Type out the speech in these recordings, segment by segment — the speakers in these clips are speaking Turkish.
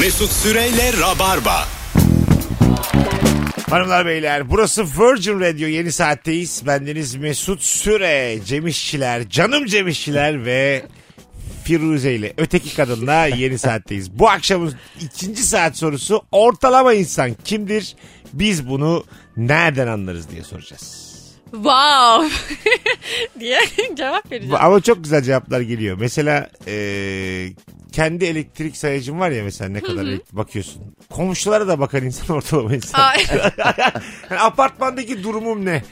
Mesut Süreyle Rabarba. Hanımlar beyler burası Virgin Radio yeni saatteyiz. Bendeniz Mesut Süre, Cemişçiler, canım Cemişçiler ve Firuze ile öteki kadınla yeni saatteyiz. Bu akşamın ikinci saat sorusu ortalama insan kimdir? Biz bunu nereden anlarız diye soracağız. Wow diye cevap vereceğim. Ama çok güzel cevaplar geliyor. Mesela eee, kendi elektrik sayacın var ya mesela ne kadar elektrik- bakıyorsun. Komşulara da bakan insan ortalama insan. Ay, Yani apartmandaki durumum ne?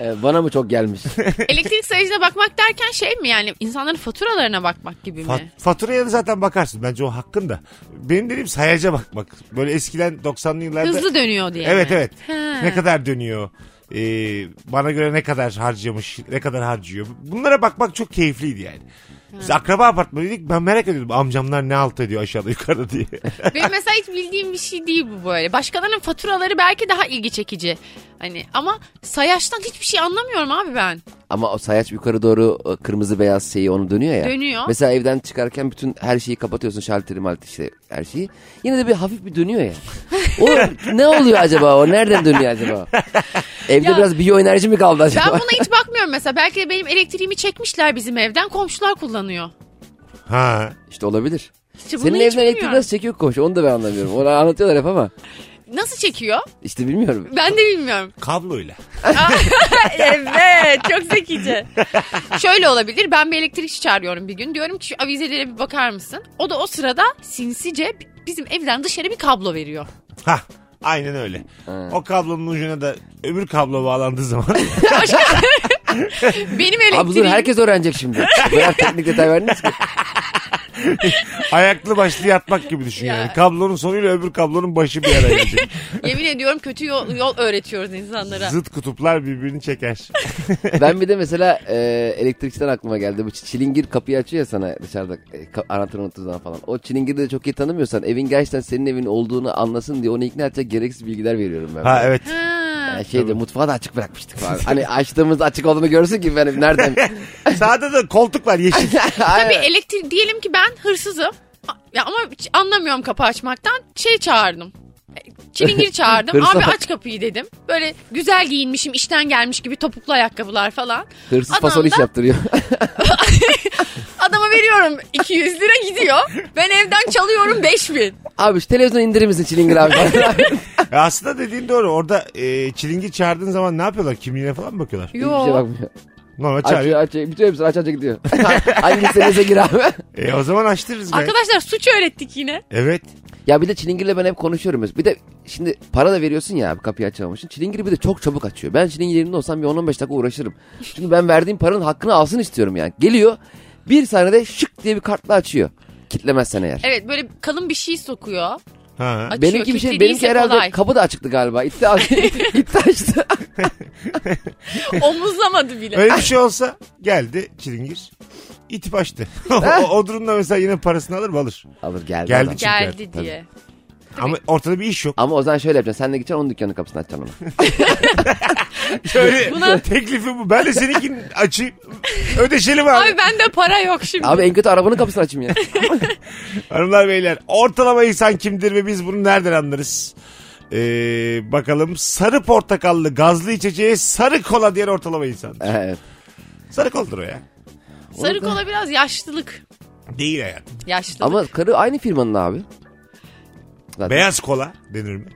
Ee, bana mı çok gelmiş? elektrik sayıcına bakmak derken şey mi yani insanların faturalarına bakmak gibi mi? Fa- faturaya da zaten bakarsın. Bence o hakkın da. Benim dediğim sayaca bakmak. Böyle eskiden 90'lı yıllarda. Hızlı dönüyor diye Evet mi? evet. Ha. Ne kadar dönüyor? Ee, bana göre ne kadar harcamış, ne kadar harcıyor. Bunlara bakmak çok keyifliydi yani. Biz akraba apartmanıydık. Ben merak ediyordum amcamlar ne alt ediyor aşağıda yukarıda diye. Benim mesela hiç bildiğim bir şey değil bu böyle. Başkalarının faturaları belki daha ilgi çekici. Hani ama sayaçtan hiçbir şey anlamıyorum abi ben. Ama o sayaç yukarı doğru o kırmızı beyaz şeyi onu dönüyor ya. Dönüyor. Mesela evden çıkarken bütün her şeyi kapatıyorsun şalteri maltı işte her şeyi. Yine de bir hafif bir dönüyor ya. O ne oluyor acaba o? Nereden dönüyor acaba? Evde Ya- biraz biyoenerji mi kaldı acaba? Ben buna hiç bakmıyorum mesela. Belki de benim elektriğimi çekmişler bizim evden. Komşular kullanıyor. ha. İşte olabilir. Bunu Senin evden elektrik nasıl çekiyor komşu onu da ben anlamıyorum. Onu anlatıyorlar hep ama Nasıl çekiyor? işte bilmiyorum. Ben de bilmiyorum. Kabloyla. evet çok zekice. Şöyle olabilir ben bir elektrikçi çağırıyorum bir gün. Diyorum ki şu avizelere bir bakar mısın? O da o sırada sinsice bizim evden dışarı bir kablo veriyor. Ha. Aynen öyle. O kablonun ucuna da öbür kablo bağlandığı zaman Benim Abi dur elektriğim... herkes öğrenecek şimdi. Bu kadar teknik detay verdiniz ki. ayaklı başlı yatmak gibi düşün Ya. yani. Kablonun sonuyla öbür kablonun başı bir araya gelecek. Yemin ediyorum kötü yol, yol öğretiyoruz insanlara. Zıt kutuplar birbirini çeker. Ben bir de mesela e, elektrikçiden aklıma geldi. Bu çi- çilingir kapıyı açıyor ya sana dışarıda e, ka- anahtarı unuttuğun zaman falan. O çilingiri de çok iyi tanımıyorsan evin gerçekten senin evin olduğunu anlasın diye onu ikna edecek gereksiz bilgiler veriyorum ben. Ha evet. Ha. Yani şeyde mutfağı da açık bırakmıştık falan. hani açtığımız açık olduğunu görsün ki benim nereden. Sağda da koltuk var yeşil. Tabii elektrik diyelim ki ben hırsızım. Ya ama anlamıyorum kapı açmaktan. Şey çağırdım. E, Çilingir çağırdım. Abi aç kapıyı dedim. Böyle güzel giyinmişim, işten gelmiş gibi topuklu ayakkabılar falan. Hırsız Adam fason iş da- yaptırıyor. Veriyorum 200 lira gidiyor. Ben evden çalıyorum 5000. abi şu televizyonu indirir misin çilingir abi? Aslında dediğin doğru. Orada e, çilingir çağırdığın zaman ne yapıyorlar? Kimliğine falan mı bakıyorlar? Hiçbir şey Yo. bakmıyor. Normal Açıyor çağırıyor. açıyor. Bitiyor hepsini aç aç gidiyor. Hangisi neyse gir abi. E, o zaman açtırırız be. Arkadaşlar suç öğrettik yine. Evet. Ya bir de çilingirle ben hep konuşuyorum. Bir de şimdi para da veriyorsun ya abi kapıyı açamamak için. Çilingir bir de çok çabuk açıyor. Ben çilingir yerinde olsam bir 10-15 dakika uğraşırım. Çünkü ben verdiğim paranın hakkını alsın istiyorum yani. Geliyor bir saniyede şık diye bir kartla açıyor. Kitlemezsen eğer. Evet böyle kalın bir şey sokuyor. Ha. Açıyor. Benimki bir şey, benimki değilse herhalde kolay. kapı da açıktı galiba. İtti, itti açtı. Omuzlamadı bile. Öyle bir şey olsa geldi çilingir. İtip açtı. o, o durumda mesela yine parasını alır mı alır. Alır geldi. Geldi adam. çünkü. Geldi Tabii. diye. Ama ortada bir iş yok. Ama o zaman şöyle yapacaksın. Sen de gideceksin onun dükkanının kapısını açacaksın ona. Şöyle Buna- teklifi bu. Ben de seninkini açayım. Ödeşelim abi. Abi bende para yok şimdi. Abi en kötü arabanın kapısını açayım ya. Hanımlar beyler ortalama insan kimdir ve biz bunu nereden anlarız? Ee, bakalım sarı portakallı gazlı içeceğe sarı kola diyen ortalama insan. evet. Sarı koldur o ya. Sarı kola biraz yaşlılık. Değil hayatım. Yaşlılık. Ama karı aynı firmanın abi. Zaten. Beyaz kola denir mi?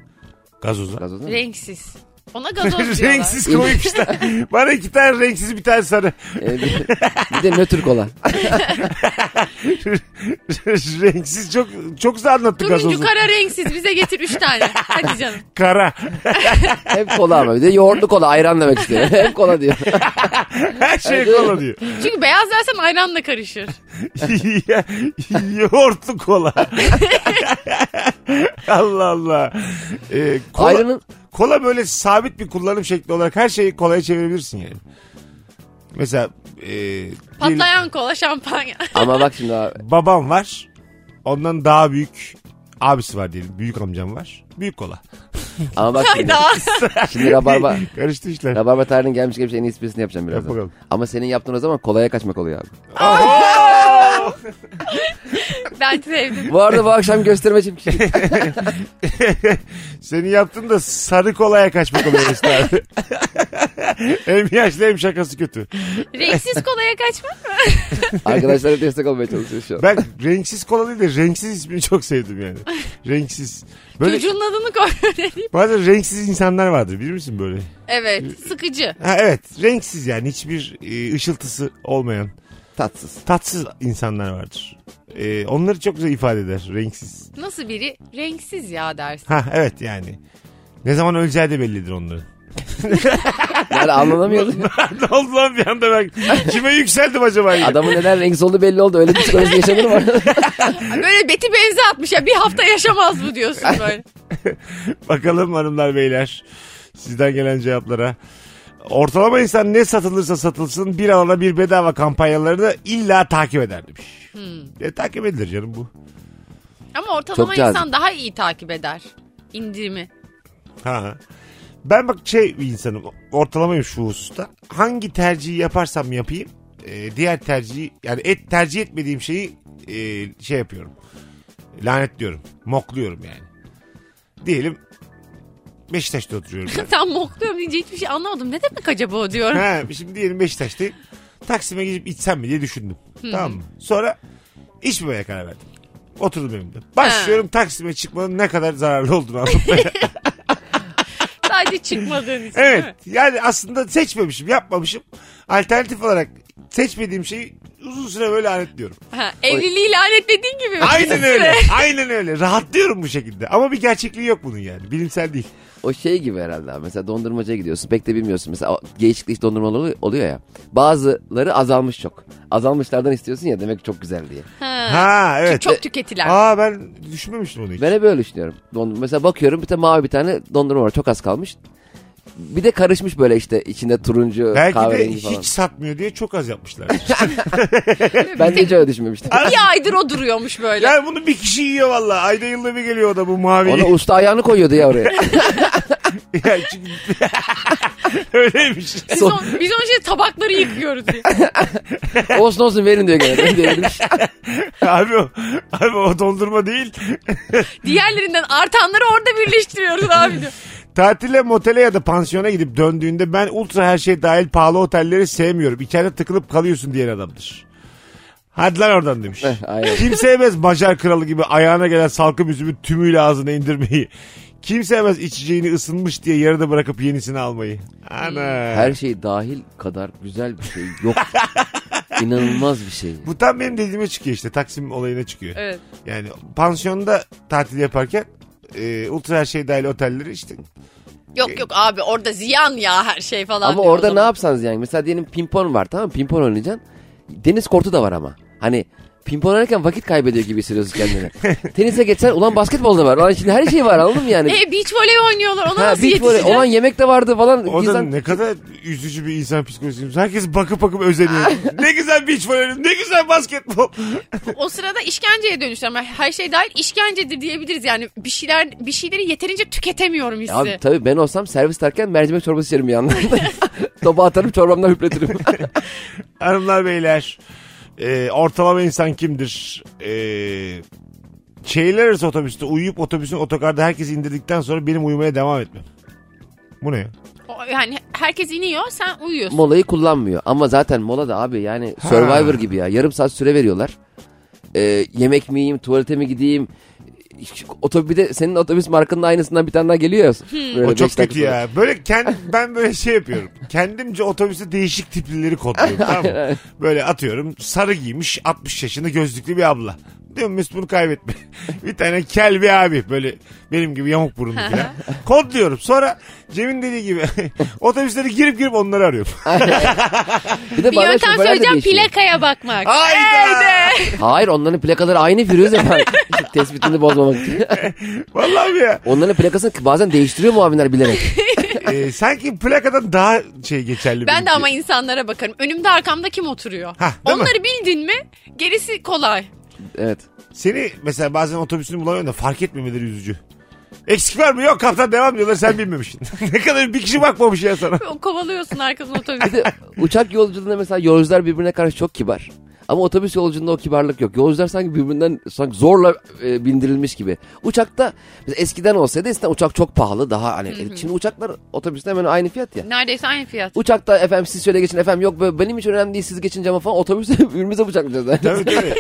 Gazoza. Gazoz değil mi? Renksiz. Ona gazoz diyorlar. renksiz koymuş işte. Bana iki tane renksiz bir tane sarı. Ee, bir, bir de nötr kola. renksiz çok çok güzel anlattı Turuncu gazozu. kara renksiz bize getir üç tane. Hadi canım. Kara. Hep kola ama bir de yoğurtlu kola ayran demek istiyor. Hep kola diyor. Her şey kola diyor. Çünkü beyaz dersen ayranla karışır. Yoğurtlu kola. Allah Allah. Ee, kola, Ayranın kola böyle sabit bir kullanım şekli olarak her şeyi kolaya çevirebilirsin yani. Mesela e, diyelim, Patlayan kola şampanya. ama bak şimdi abi. babam var. Ondan daha büyük abisi var diyelim. Büyük amcam var. Büyük kola. Ama bak şimdi. Hayda. Şimdi rabarba. Karıştı işler. Rabarba tarihinin gelmiş gelmiş en iyi esprisini yapacağım Yap birazdan. bakalım. Ama senin yaptığın o zaman kolaya kaçmak oluyor abi. Ben sevdim. Bu arada bu akşam gösterime çıkmış. Senin yaptığın da sarı kolaya kaçmak oluyor Mesut abi. hem yaşlı hem şakası kötü. Renksiz kolaya kaçmak mı? Arkadaşlara destek olmaya çalışıyor şu an. Ben renksiz kola değil de renksiz ismini çok sevdim yani. Renksiz. Böyle Çocuğun adını koy bazen renksiz insanlar vardır bilir misin böyle? Evet sıkıcı. Ha evet renksiz yani hiçbir e, ışıltısı olmayan Tatsız. tatsız insanlar vardır. E, onları çok güzel ifade eder renksiz. Nasıl biri? Renksiz ya dersin. Ha evet yani. Ne zaman öleceği de bellidir onların. Yani anlamıyordum. ne oldu lan bir anda ben kime yükseldim acaba? ya? Adamın neden renksiz olduğu belli oldu. Öyle bir psikoloji yaşanır mı? Böyle beti benze atmış ya bir hafta yaşamaz mı diyorsun böyle. Bakalım hanımlar beyler sizden gelen cevaplara. Ortalama insan ne satılırsa satılsın bir alana bir bedava kampanyalarını illa takip eder demiş. E, takip edilir canım bu. Ama ortalama Çok cazip. insan daha iyi takip eder. İndirimi. Ha. ha. Ben bak şey bir insanım ortalamayım şu hususta. Hangi tercihi yaparsam yapayım e, diğer tercihi yani et tercih etmediğim şeyi e, şey yapıyorum. Lanetliyorum. Mokluyorum yani. Diyelim Beşiktaş'ta oturuyorum. ben. Tam mokluyorum deyince hiçbir şey anlamadım. Ne demek acaba o diyorum. ha, şimdi diyelim Beşiktaş'tayım. Taksim'e gidip içsem mi diye düşündüm. Tamam mı? Sonra içmemeye karar verdim. Oturdum evimde. Başlıyorum Taksim'e çıkmanın ne kadar zararlı olduğunu anlatmaya. Sadece çıkmadığın için evet. Yani aslında seçmemişim, yapmamışım. Alternatif olarak seçmediğim şeyi uzun süre böyle lanetliyorum. Ha, evliliği lanetlediğin gibi mi? Aynen öyle. Aynen öyle. Rahatlıyorum bu şekilde. Ama bir gerçekliği yok bunun yani. Bilimsel değil. O şey gibi herhalde abi. Mesela dondurmacıya gidiyorsun. Pek de bilmiyorsun. Mesela o geyişikli iş dondurmalar oluyor- ya. Bazıları azalmış çok. Azalmışlardan istiyorsun ya demek çok güzel diye. Ha. Ha evet. Çok tüketiler. Aa ben düşünmemiştim onu hiç. Ben hep böyle düşünüyorum. Dondurma. Mesela bakıyorum bir tane mavi bir tane dondurma var. Çok az kalmış. Bir de karışmış böyle işte içinde turuncu Belki de kahverengi falan. hiç satmıyor diye çok az yapmışlar. Ben de hiç öyle düşünmemiştim. Bir aydır o duruyormuş böyle. yani bunu bir kişi yiyor valla. Ayda yılda bir geliyor o da bu mavi. Ona usta ayağını koyuyordu ya oraya. Yani çünkü- Öyleymiş. Biz, on, biz onun için tabakları yıkıyoruz diye. olsun olsun verin diyor gene. De abi o, abi o dondurma değil. Diğerlerinden artanları orada birleştiriyoruz abi diyor. Tatile, motele ya da pansiyona gidip döndüğünde ben ultra her şey dahil pahalı otelleri sevmiyorum. İçeride tıkılıp kalıyorsun diyen adamdır. Hadi lan oradan demiş. Eh. Kim sevmez Macar kralı gibi ayağına gelen salkım üzümü tümüyle ağzına indirmeyi. Kim sevmez içeceğini ısınmış diye yarıda bırakıp yenisini almayı. Ana. Her şey dahil kadar güzel bir şey yok. İnanılmaz bir şey. Bu tam benim dediğime çıkıyor işte. Taksim olayına çıkıyor. Evet. Yani pansiyonda tatil yaparken e, ultra her şey dahil otelleri işte Yok yok abi orada ziyan ya her şey falan. Ama diyor orada ne yapsanız yani. Mesela diyelim pimpon var tamam mı? Pimpon oynayacaksın. Deniz kortu da var ama. Hani pimpon oynarken vakit kaybediyor gibi hissediyorsun kendini. Tenise geçsen ulan basketbol da var. Ulan şimdi her şey var anladın mı yani? E beach voley oynuyorlar ona ha, nasıl beach yetişecek? Ulan yemek de vardı falan. O da İnsan- ne kadar üzücü bir insan psikolojisi. Herkes bakıp bakıp özeniyor. ne güzel beach volley, ne güzel basketbol. O sırada işkenceye dönüşür ama her şey dahil işkencedir diyebiliriz yani bir şeyler bir şeyleri yeterince tüketemiyorum hissi. Abi tabii ben olsam servis derken mercimek çorbası içerim bir yandan. Topa atarım çorbamdan hüpletirim. Hanımlar beyler e, ortalama insan kimdir? E, şehirler arası otobüste uyuyup otobüsün otogarda herkesi indirdikten sonra benim uyumaya devam etmem. Bu ne ya? O- Yani herkes iniyor sen uyuyorsun. Molayı kullanmıyor. Ama zaten mola da abi yani Ha. Survivor gibi ya. Yarım saat süre veriyorlar. Ee, yemek mi yiyeyim, tuvalete mi gideyim? Otobüs bir de senin otobüs markanın aynısından bir tane daha geliyor ya. Böyle O çok kötü sonra. ya. Böyle kend, ben böyle şey yapıyorum. Kendimce otobüste değişik tiplileri kodluyorum tamam mı? Böyle atıyorum sarı giymiş 60 yaşında gözlüklü bir abla. Diyorum Mesut bunu kaybetme. bir tane kel bir abi böyle benim gibi yamuk burunlu falan. Kodluyorum. Sonra Cem'in dediği gibi otobüslere girip girip onları arıyorum. Bir de Bir bazen yöntem şoförler de söyleyeceğim değişiyor. plakaya bakmak. Hayda! Hayır onların plakaları aynı Firuze ben. Tespitini bozmamak için. Vallahi mi ya? Onların plakasını bazen değiştiriyor muavinler bilerek. Ee, sanki plakadan daha şey geçerli. Ben de benimki. ama insanlara bakarım. Önümde arkamda kim oturuyor? Hah, değil mi? Onları bildin mi gerisi kolay. Evet. Seni mesela bazen otobüsünü bulamıyorum da fark etmemeleri üzücü. Eksik var mı? Yok kaptan devam diyorlar sen bilmemişsin. ne kadar bir kişi bakmamış ya sana. O Kovalıyorsun arkasına Bir otobüs. de uçak yolculuğunda mesela yolcular birbirine karşı çok kibar. Ama otobüs yolculuğunda o kibarlık yok. Yolcular sanki birbirinden sanki zorla e, bindirilmiş gibi. Uçakta mesela eskiden olsaydı eskiden uçak çok pahalı daha hani şimdi uçaklar otobüste hemen aynı fiyat ya. Neredeyse aynı fiyat. Uçakta efendim siz şöyle geçin efendim yok böyle benim için önemli değil siz geçince ama falan otobüste birbirimize bıçaklayacağız. Tabii tabii.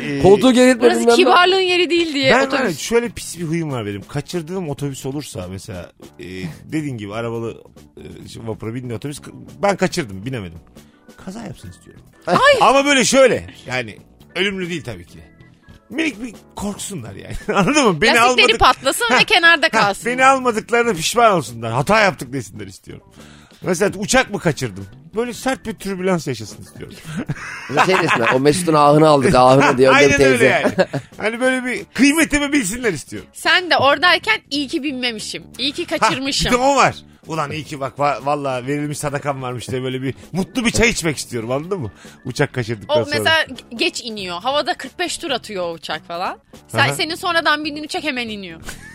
Ee, Koltuğu geri itme Burası kibarlığın yeri değil diye Ben var ya, otobüs. şöyle pis bir huyum var benim. Kaçırdığım otobüs olursa mesela e, dediğin gibi arabalı e, şimdi vapura bindi otobüs ben kaçırdım binemedim. Kaza yapsın istiyorum. Ama böyle şöyle yani ölümlü değil tabii ki. Minik bir korksunlar yani. Anladın mı? Beni Lastikleri almadık. patlasın ve kenarda kalsın. beni almadıklarına pişman olsunlar. Hata yaptık desinler istiyorum. Mesela uçak mı kaçırdım? Böyle sert bir türbülans yaşasın istiyorum. Şey desinler o Mesut'un ahını aldık ahını diyor. Aynen teyze. öyle yani. Hani böyle bir kıymetimi bilsinler istiyorum. Sen de oradayken iyi ki binmemişim. İyi ki Ha, kaçırmışım. bir de o var. Ulan iyi ki bak va- valla verilmiş sadakam varmış diye böyle bir mutlu bir çay içmek istiyorum anladın mı? Uçak kaçırdıktan O sonra. mesela geç iniyor. Havada 45 tur atıyor o uçak falan. Sen Aha. senin sonradan bindiğin uçak hemen iniyor.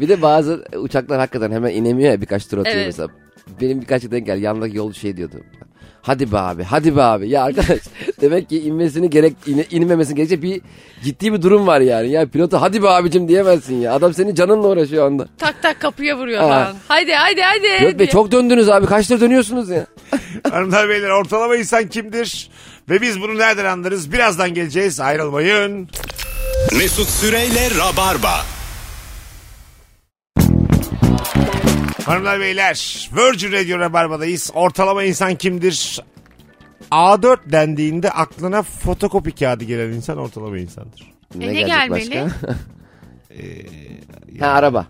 Bir de bazı uçaklar hakikaten hemen inemiyor ya birkaç tur atıyor Evet. mesela. Benim birkaç denk gel yanındaki yolcu şey diyordu. Hadi be abi hadi be abi. Ya arkadaş demek ki inmesini gerek ine, inmemesini gerekecek bir ciddi bir durum var yani. Ya pilota hadi be abicim diyemezsin ya. Adam senin canınla uğraşıyor anda. Tak tak kapıya vuruyor Ha. falan. Hadi hadi hadi. Pilot Bey çok döndünüz abi kaç tur dönüyorsunuz ya. Hanımlar beyler ortalama insan kimdir? Ve biz bunu nereden anlarız? Birazdan geleceğiz ayrılmayın. Mesut Süreyle Rabarba. Hanımlar beyler Virgin Radio Rabarba'dayız. Ortalama insan kimdir? A4 dendiğinde aklına fotokopi kağıdı gelen insan ortalama insandır. ne gelecek gelmeli? ha araba.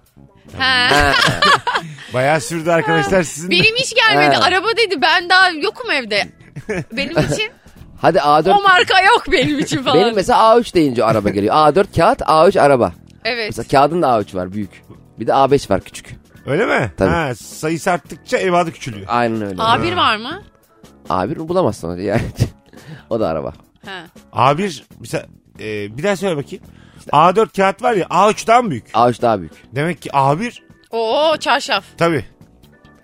Ha. Bayağı sürdü arkadaşlar sizin. de. Benim hiç gelmedi. Ha. Araba dedi ben daha yokum evde. Benim için Hadi A4. o marka yok benim için falan. Benim mesela A3 deyince araba geliyor. A4 kağıt A3 araba. Evet. Mesela kağıdın da A3 var büyük. Bir de A5 var küçük. Öyle mi? Tabii. Ha, sayısı arttıkça evadı küçülüyor. Aynen öyle. A1 var mı? A1 bulamazsın onu yani. o da araba. Ha. A1 mesela e, bir daha söyle bakayım. A4 kağıt var ya A3'ten büyük. A3 daha büyük. Demek ki A1 Oo çarşaf. tabii.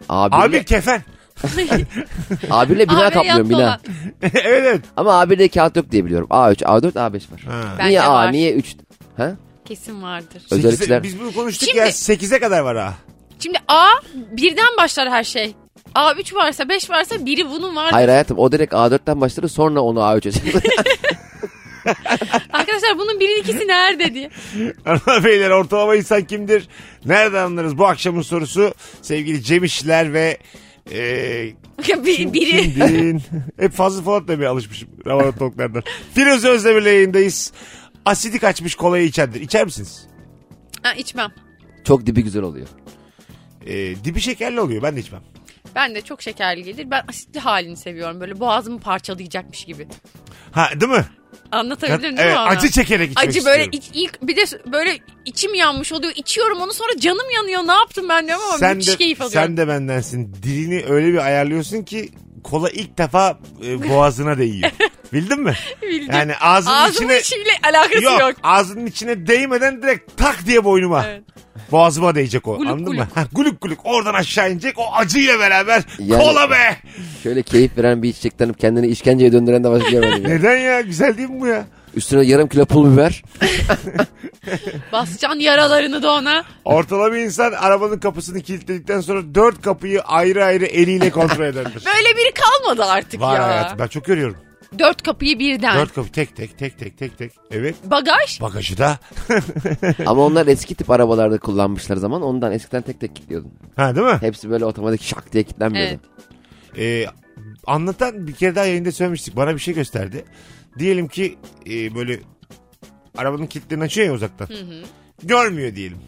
A1 A1 ile, kefen. A1 ile bina Abi kaplıyorum yat bina. evet evet. Ama A1'de kağıt yok diye biliyorum. A3, A4, A5 var. Ha. Bence niye A, var. niye 3? Ha? Kesin vardır. Özellikler- Sekize- biz bunu konuştuk Şimdi- ya 8'e kadar var ha. Şimdi A birden başlar her şey. A3 varsa 5 varsa biri bunun var. Hayır hayatım o direkt A4'ten başlar sonra onu A3'e Arkadaşlar bunun birinin ikisi nerede diye. Hanımlar beyler ortalama insan kimdir? Nereden anlarız bu akşamın sorusu? Sevgili Cem İşçiler ve e, Bir- biri. kimdin? Hep fazla falan demeye alışmışım. Ravan Toklar'dan. Firuze Özdemir'le yayındayız. Asidik açmış kolayı içendir. İçer misiniz? Ha, içmem. Çok dibi güzel oluyor. E, dibi şekerli oluyor. Ben de içmem. Ben de çok şekerli gelir. Ben asitli halini seviyorum. Böyle boğazımı parçalayacakmış gibi. Ha değil mi? Anlatabildim değil evet, mi onu? acı çekerek içmek Acı böyle iç- ilk bir de böyle içim yanmış oluyor. İçiyorum onu sonra canım yanıyor. Ne yaptım ben diyorum ama sen müthiş de, keyif alıyorum. sen de bendensin. Dilini öyle bir ayarlıyorsun ki kola ilk defa e, boğazına değiyor. Bildin mi? Bildim. Yani ağzının Ağzımın içine... içiyle alakası Yok, yok. ağzının içine değmeden direkt tak diye boynuma. Evet. Boğazıma değecek o. Guluk anladın mı? guluk. Ha, guluk guluk oradan aşağı inecek o acıyla beraber. Yani- Kola be! Şöyle keyif veren bir içecekten kendini işkenceye döndüren de başka görmedim. ya. Neden ya? Güzel değil mi bu ya? Üstüne yarım kilo pul biber. Basacaksın yaralarını da ona. Ortalama insan arabanın kapısını kilitledikten sonra dört kapıyı ayrı ayrı eliyle kontrol ederdir. Böyle biri kalmadı artık Var ya. hayatım ben çok görüyorum. Dört kapıyı birden. Dört kapı tek tek tek tek tek tek. Evet. Bagaj. Bagajı da. Ama onlar eski tip arabalarda kullanmışlar zaman ondan eskiden tek tek kilitliyordun. Ha değil mi? Hepsi böyle otomatik şak diye kilitlenmiyordu. Evet. Ee, anlatan bir kere daha yayında söylemiştik. Bana bir şey gösterdi. Diyelim ki e, böyle arabanın kilitlerini açıyor ya uzaktan. Görmüyor diyelim.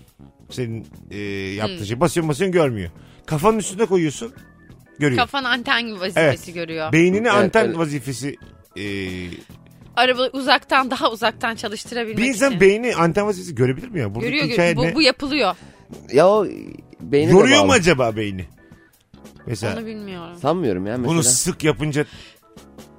Senin e, yaptığın şey. Basıyorsun basıyorsun görmüyor. Kafanın üstüne koyuyorsun. Görüyor. Kafan anten vazifesi görüyor. Beynini Evet, anten öyle. vazifesi e, Araba uzaktan daha uzaktan çalıştırabilmek bir insan için. beyni anten vazifesi görebilir mi ya? Buradaki Görüyor, hikaye görüyor. ne? Bu, bu yapılıyor. Ya o beyni de Yoruyor mu bağlı. acaba beyni? Mesela Onu bilmiyorum. Sanmıyorum ya mesela. bunu sık yapınca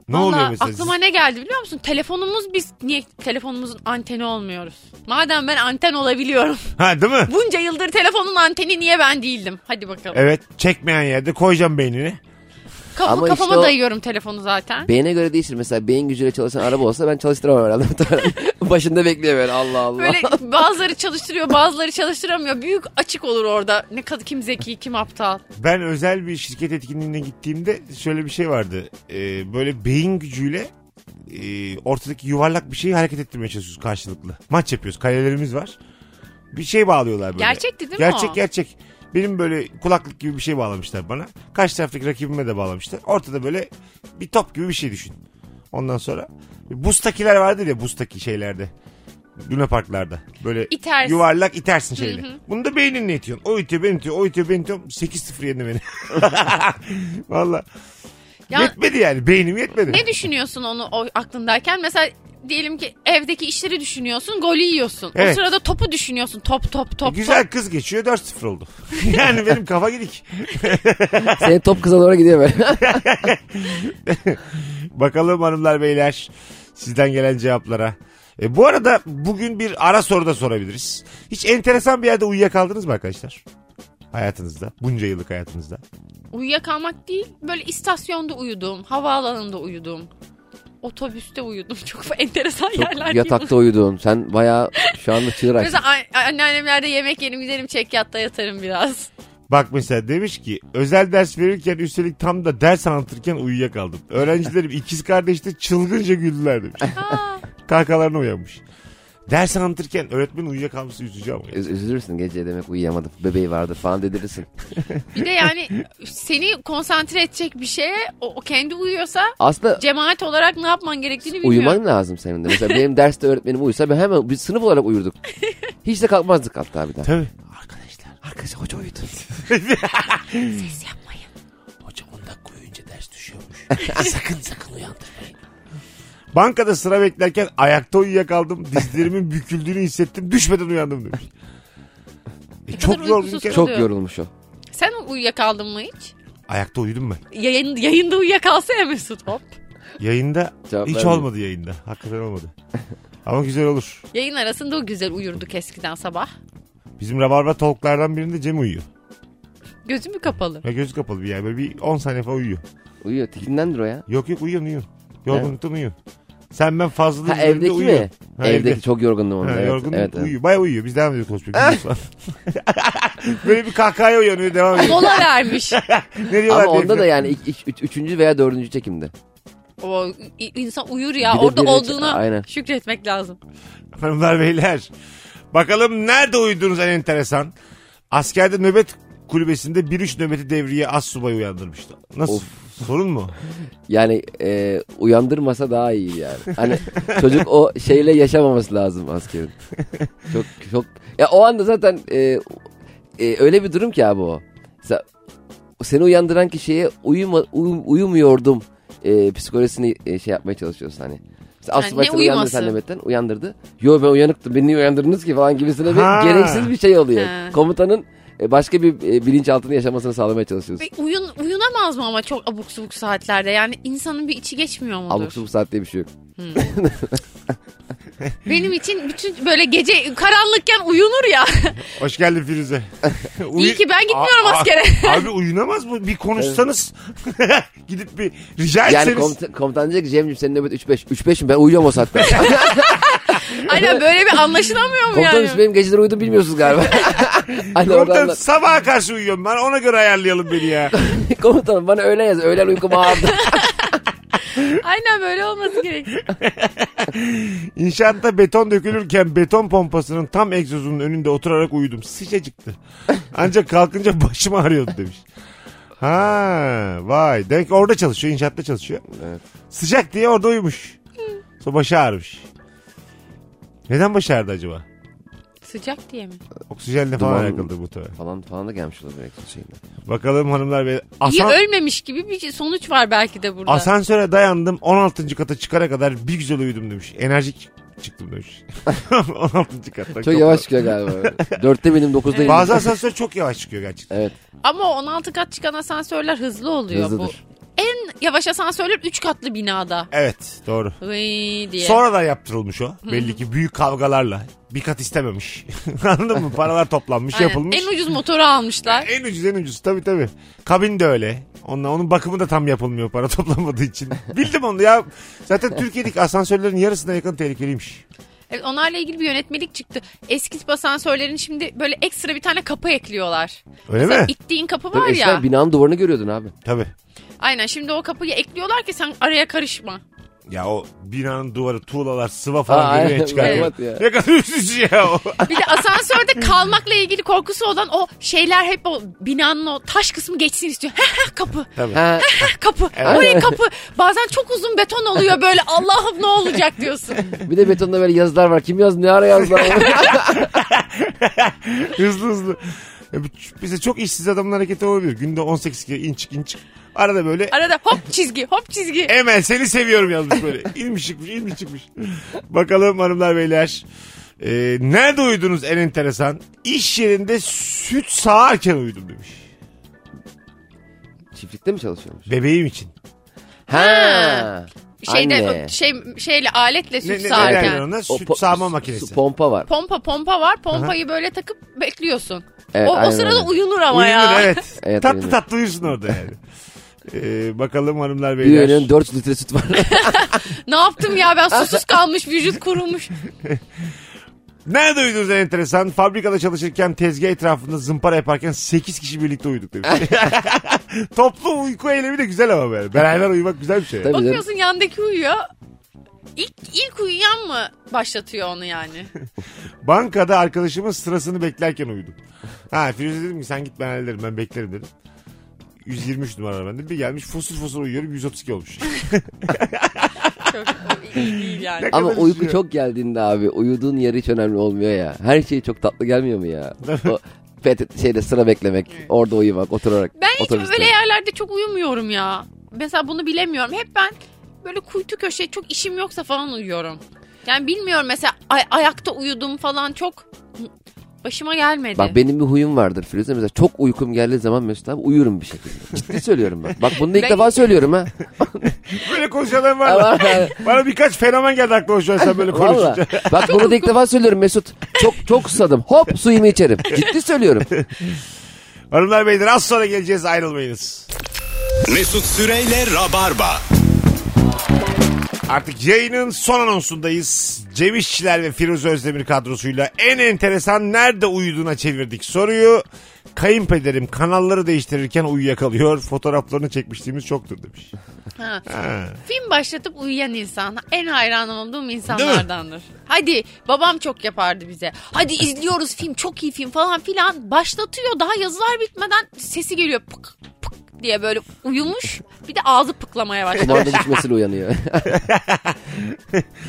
ne Vallahi oluyor mesela? aklıma ne geldi biliyor musun? Telefonumuz biz niye telefonumuzun anteni olmuyoruz? Madem ben anten olabiliyorum. Ha değil mi? Bunca yıldır telefonun anteni niye ben değildim? Hadi bakalım. Evet çekmeyen yerde koyacağım beynini. Kafamı Ama kafama işte o- dayıyorum telefonu zaten. Beyne göre değişir. Mesela beyin gücüyle çalışan araba olsa ben çalıştıramam herhalde. Başında bekliyor böyle Allah Allah. Böyle bazıları çalıştırıyor bazıları çalıştıramıyor. Büyük açık olur orada. Ne kadar kim zeki kim aptal. Ben özel bir şirket etkinliğine gittiğimde şöyle bir şey vardı. Ee, böyle beyin gücüyle e, ortadaki yuvarlak bir şeyi hareket ettirmeye çalışıyoruz karşılıklı. Maç yapıyoruz. Kalelerimiz var. Bir şey bağlıyorlar böyle. Gerçekti değil mi Gerçek o? gerçek. Benim böyle kulaklık gibi bir şey bağlamışlar bana. Karşı taraftaki rakibime de bağlamışlar. Ortada böyle bir top gibi bir şey düşün. Ondan sonra bustakiler vardır ya bustaki şeylerde. Luna parklarda. Böyle İtersin. yuvarlak itersin şeyle. Bunu da beyninle itiyorsun. O itiyor ben itiyor. O itiyor ben itiyorum. 8-0 yendi beni. Valla. Ya- Yetmedi yani. Beynim yetmedi. Ne düşünüyorsun onu o aklındayken? Mesela diyelim ki evdeki işleri düşünüyorsun, golü yiyorsun. Evet. O sırada topu düşünüyorsun. Top top top. Güzel top. kız geçiyor 4-0 oldu. yani benim kafa gidik. Senin top kıza doğru gidiyor böyle. Bakalım hanımlar beyler sizden gelen cevaplara. E, bu arada bugün bir ara soru da sorabiliriz. Hiç enteresan bir yerde uyuyakaldınız mı arkadaşlar? Hayatınızda. Bunca yıllık hayatınızda. Uyuyakalmak değil, böyle istasyonda uyudum, havaalanında uyudum. Otobüste uyudum. Çok enteresan yerler Çok değil yatakta uyudun. Sen bayağı şu anda çığır açtın. Mesela an- anneannemlerde yemek yerim giderim çek yatta yatarım biraz. Bak mesela demiş ki özel ders verirken üstelik tam da ders anlatırken uyuyakaldım. Öğrencilerim ikiz kardeşti çılgınca güldüler demiş. Aa, Kahkahalarına uyanmış. Ders anlatırken öğretmen uyuyakalması üzücü ama. ya. Üz- üzülürsün gece demek uyuyamadı. Bebeği vardı falan dedirirsin. bir de yani seni konsantre edecek bir şeye o, o kendi uyuyorsa Aslında cemaat olarak ne yapman gerektiğini bilmiyorum. uyuman lazım senin de. Mesela benim derste öğretmenim uyusa ben hemen bir sınıf olarak uyurduk. Hiç de kalkmazdık hatta bir daha. Tabii. Arkadaşlar, arkadaşlar hoca uyudu. Ses yapmayın. Hocam 10 dakika uyuyunca ders düşüyormuş. sakın sakın uyandırmayın. Bankada sıra beklerken ayakta uyuyakaldım. Dizlerimin büküldüğünü hissettim. Düşmeden uyandım demiş. E, kadar çok uykusuz yorgunken kal- Çok Oluyor. yorulmuş o. Sen uyuyakaldın mı hiç? ayakta uyudum ben. Yayın, yayında uyuyakalsa ya Mesut hop. Yayında Cevap hiç vermiyor. olmadı yayında. Hakikaten olmadı. Ama güzel olur. Yayın arasında o güzel uyurduk eskiden sabah. Bizim Rabarba Talk'lardan birinde Cem uyuyor. Gözü mü kapalı? Ve gözü kapalı bir yer. Böyle bir 10 saniye falan uyuyor. Uyuyor. Tikindendir o ya. Yok yok uyuyor uyuyor. Yorgunluktan uyuyor. Sen ben fazlalığın Ha evdeki uyuyor. mi? Ha, evdeki evde. çok yorgundum onda. Ha, evet, yorgun evet, evet. uyuyor. Baya uyuyor. Biz devam ediyoruz konuşmaya. Böyle bir kahkahaya uyanıyor devam ediyor. Mola vermiş. ne diyorlar Ama onda da yani ilk- üç- üçüncü veya dördüncü çekimdi. O insan uyur ya. Bir Orada biri- olduğuna Aynen. şükretmek lazım. Hanımlar beyler. Bakalım nerede uyudunuz en enteresan. Askerde nöbet kulübesinde 1-3 nöbeti devriye az subay uyandırmıştı. Nasıl? Of. Sorun mu? Yani e, uyandırmasa daha iyi yani. Hani çocuk o şeyle yaşamaması lazım askerin. Çok çok ya o anda zaten e, e, öyle bir durum ki abi o. Mesela seni uyandıran kişiye uyuma, uyu- uyumuyordum e, psikolojisini e, şey yapmaya çalışıyorsun hani. Mesela Yani Aslı uyandı sen nöbetten uyandırdı. Yo ben uyanıktım beni niye uyandırdınız ki falan gibisine bir Ha. gereksiz bir şey oluyor. Ha. Komutanın e, başka bir e, bilinçaltını yaşamasını sağlamaya çalışıyorsun. Ve uyun, uyunamaz mı ama çok abuk subuk saatlerde? Yani insanın bir içi geçmiyor mudur? Abuk subuk saat diye bir şey yok. Benim için bütün böyle gece karanlıkken uyunur ya. Hoş geldin Firuze. Uyu- İyi ki ben gitmiyorum Aa, askere. Abi uyunamaz mı? Bir konuşsanız. Gidip bir rica Yani etseniz. komutan, komutan diyecek ki Cem'ciğim senin nöbet 3-5. 3-5 mi? Ben uyuyorum o saatte. Aynen böyle bir anlaşılamıyor mu yani? siz benim geceleri uyudum bilmiyorsunuz galiba. Hani oradan da, sabaha karşı uyuyorum ben ona göre ayarlayalım beni ya. komutanım bana öğlen yaz. Öğlen uykum ağırdı. Aynen böyle olması gerekiyor. İnşaatta beton dökülürken beton pompasının tam egzozunun önünde oturarak uyudum. Sıcacıktı. Ancak kalkınca başım ağrıyordu demiş. Ha, vay. Demek ki orada çalışıyor, inşaatta çalışıyor. Evet. Sıcak diye orada uyumuş. Sonra başı ağrımış. Neden başı ağrıdı acaba? Sıcak diye mi? Oksijenle falan Duman- alakalıdır bu tabii. falan falan da gelmiş olabilir belki şeyinde. Bakalım hanımlar ve İyi Asan, ölmemiş gibi bir sonuç var belki de burada. asansöre dayandım 16. kata çıkana kadar bir güzel uyudum demiş. Enerjik çıktım demiş. 16. kattan. Çok yavaş çıkıyor galiba. Dörtte benim dokuzda benim. Bazı asansör çok yavaş çıkıyor gerçekten. Evet Ama 16 kat çıkan asansörler hızlı oluyor bu. hızlıdır. En yavaş asansörler 3 katlı binada. Evet doğru. Vıy diye. Sonradan yaptırılmış o. Belli ki büyük kavgalarla. bir kat istememiş. Anladın mı? Paralar toplanmış Aynen. yapılmış. En ucuz motoru almışlar. En ucuz en ucuz tabii tabii. Kabin de öyle. Onunla, onun bakımı da tam yapılmıyor para toplanmadığı için. Bildim onu ya. Zaten Türkiye'deki asansörlerin yarısına yakın tehlikeliymiş. Evet, onlarla ilgili bir yönetmelik çıktı. Eski tip asansörlerin şimdi böyle ekstra bir tane kapı ekliyorlar. Öyle Mesela mi? ittiğin kapı Tabii var eskiden ya. binanın duvarını görüyordun abi. Tabii. Aynen şimdi o kapıyı ekliyorlar ki sen araya karışma. Ya o binanın duvarı, tuğlalar, sıva falan Aa, aynen, berbat ya. Ne kadar üzücü ya o. Bir de asansörde kalmakla ilgili korkusu olan o şeyler hep o binanın o taş kısmı geçsin istiyor. kapı, Tabii. Ha, kapı, oraya kapı. Bazen çok uzun beton oluyor böyle Allah'ım ne olacak diyorsun. bir de betonda böyle yazılar var. Kim yazdı ne ara yazdı? hızlı hızlı. Bize çok işsiz adamın hareketi olabilir. Günde 18 kere inç inç. Arada böyle Arada hop çizgi, hop çizgi. Emel seni seviyorum yazmış böyle. İnmiş çıkmış inmiş çıkmış. Bakalım hanımlar beyler. Ee, nerede uyudunuz en enteresan? İş yerinde süt sağarken uyudum demiş. Çiftlikte mi çalışıyormuş? Bebeğim için. Ha. Şeyde Anne. şey şeyle aletle Ne, süt ne, ne derler sağarken. ona? O Süt po- sağma su- makinesi. Pompa var. Pompa pompa var. Pompayı böyle takıp bekliyorsun. Evet, o, o aynen sırada öyle. uyunur ama Uyunur ya. evet. Evet, tatlı uyunur. tatlı uyusun orada yani. Ee, bakalım hanımlar Bir beyler. veriyorsun 4 litre süt var. Ne yaptım ya ben susuz kalmış vücut kurumuş. Nerede uyudunuz en enteresan? Fabrikada çalışırken tezgah etrafında zımpara yaparken 8 kişi birlikte uyuduk demiş. Toplu uyku eylemi de güzel ama böyle. Beraber uyumak güzel bir şey. Tabii canım. Bakıyorsun yandaki uyuyor. İlk, ilk uyuyan mı başlatıyor onu yani? Bankada arkadaşımın sırasını beklerken uyudum. Ha Firuze dedim ki sen git ben hallederim ben beklerim dedim. 123 numara bende. Bir gelmiş fosur fosur uyuyorum 132 olmuş. Çok iyi değil yani. Ama kadar uyku üzüyor. çok geldiğinde abi uyuduğun yer hiç önemli olmuyor ya. Her şey çok tatlı gelmiyor mu ya? o pet- şeyde sıra beklemek, orada uyumak, oturarak. Ben hiç otobüste. öyle yerlerde çok uyumuyorum ya. Mesela bunu bilemiyorum. Hep ben böyle kuytu köşe çok işim yoksa falan uyuyorum. Yani bilmiyorum mesela ay- ayakta uyudum falan çok başıma gelmedi. Bak benim bir huyum vardır Firuze. Mesela çok uykum geldiği zaman Mesut abi uyurum bir şekilde. Ciddi söylüyorum ben. Bak bunu da ilk Ben- defa söylüyorum ha. böyle konuşanlar var Ama-? Bana birkaç fenomen geldi aklıma şu an sen böyle konuşunca. Bak bunu da ilk defa söylüyorum Mesut. Çok çok susadım. Hop suyumu içerim. Ciddi söylüyorum. Hanımlar beyler az sonra geleceğiz ayrılmayınız. Mesut Süreyle Rabarba. Artık yayının son anonsundayız. Cem İşçiler ve Firuze Özdemir kadrosuyla en enteresan nerede uyuduğuna çevirdik soruyu. Kayınpederim kanalları değiştirirken uyuyakalıyor. Fotoğraflarını çekmişliğimiz çoktur demiş. Ha. Ha. Film başlatıp uyuyan insan en hayran olduğum insanlardandır. Hadi babam çok yapardı bize. Hadi izliyoruz film çok iyi film falan filan. Başlatıyor daha yazılar bitmeden sesi geliyor pık pık diye böyle uyumuş. Bir de ağzı pıklamaya başlıyor. Kumanda düşmesiyle uyanıyor.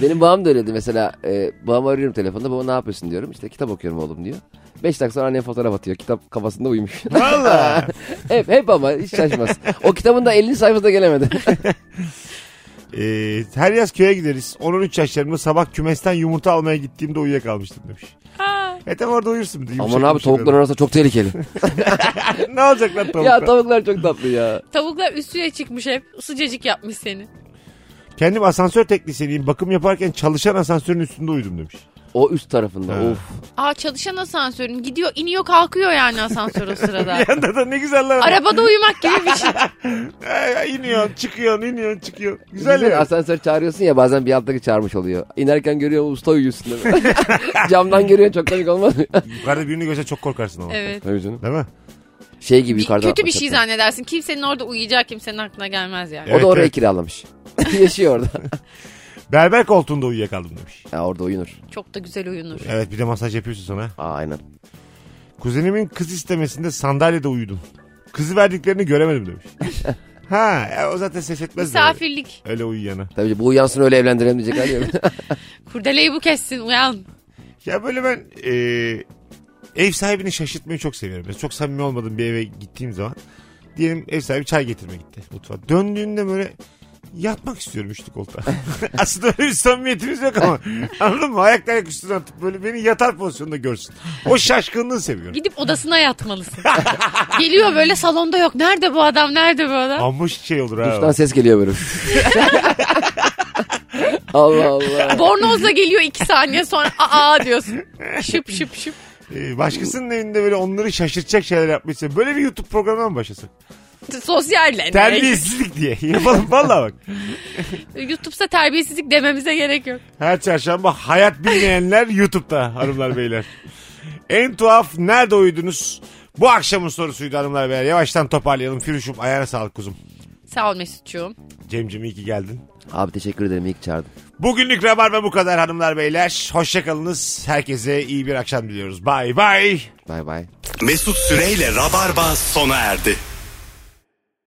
Benim babam da öyleydi mesela. E, babamı arıyorum telefonda. Baba ne yapıyorsun diyorum. İşte kitap okuyorum oğlum diyor. Beş dakika sonra annem fotoğraf atıyor. Kitap kafasında uyumuş. Valla. hep, hep ama hiç şaşmaz. O kitabın da 50 sayfasında gelemedi. Ee, her yaz köye gideriz. 10-13 yaşlarımda sabah kümesten yumurta almaya gittiğimde uyuyakalmıştım demiş. E tamam orada uyursun. Aman abi tavuklar arasında çok tehlikeli. ne olacak lan tavuklar? ya tavuklar çok tatlı ya. Tavuklar üstüne çıkmış hep sıcacık yapmış seni. Kendim asansör teknisyeniyim. Bakım yaparken çalışan asansörün üstünde uyudum demiş. O üst tarafında Ha. of. Aa çalışan asansörün gidiyor iniyor kalkıyor yani asansör o sırada. Bir yanda da ne güzel lan. Arabada uyumak gibi bir şey. İniyorsun çıkıyorsun iniyorsun çıkıyorsun. Güzel Güzel ya. asansör çağırıyorsun ya bazen bir alttaki çağırmış oluyor. İnerken görüyor usta uyuyorsun değil mi? Camdan görüyorsun çok komik olmaz mı? Yukarıda birini görse çok korkarsın ama. Evet. Tabii canım. Değil mi? Şey gibi Bir- yukarıdan kötü bir şey hatta. zannedersin. Kimsenin orada uyuyacak kimsenin aklına gelmez yani. O Evet, da oraya evet. kiralamış. Yaşıyor orada. Berber koltuğunda uyuyakaldım demiş. Ya orada uyunur. Çok da güzel uyunur. Evet bir de masaj yapıyorsun sana. Aa, aynen. Kuzenimin kız istemesinde sandalyede uyudum. Kızı verdiklerini göremedim demiş. ha e, o zaten ses etmez de öyle, Misafirlik. öyle uyuyana. Tabii bu uyansın öyle evlendirelim diyecek hali yok. Kurdeleyi bu kessin uyan. Ya böyle ben e, ev sahibini şaşırtmayı çok seviyorum. Mesela çok samimi olmadığım bir eve gittiğim zaman diyelim ev sahibi çay getirmeye gitti mutfağa. Döndüğünde böyle yatmak istiyorum üçlü koltuğa. Aslında öyle bir samimiyetimiz yok ama anladın mı? Ayakta ayak üstüne atıp böyle beni yatar pozisyonda görsün. O şaşkınlığı seviyorum. Gidip odasına yatmalısın. Geliyor böyle salonda yok. Nerede bu adam? Nerede bu adam? Amma şey olur ha. Duştan ses geliyor böyle. Allah Allah. Bornozla geliyor iki saniye sonra aa diyorsun. Şıp şıp şıp. Ee, başkasının evinde böyle onları şaşırtacak şeyler yapmışsa böyle bir YouTube programına mı başlasın? Sosyal deney. Terbiyesizlik diye. Yapalım valla bak. YouTube'sa terbiyesizlik dememize gerek yok. Her çarşamba hayat bilmeyenler YouTube'da hanımlar beyler. En tuhaf nerede uyudunuz? Bu akşamın sorusuydu hanımlar beyler. Yavaştan toparlayalım. Firuşum ayağına sağlık kuzum. Sağ ol Mesut'cuğum. Cemcim iyi ki geldin. Abi teşekkür ederim iyi ki çağırdın. Bugünlük Rabarba bu kadar hanımlar beyler. Hoşçakalınız. Herkese iyi bir akşam diliyoruz. Bye bye. Bay bay. Mesut Süreyle Rabarba sona erdi.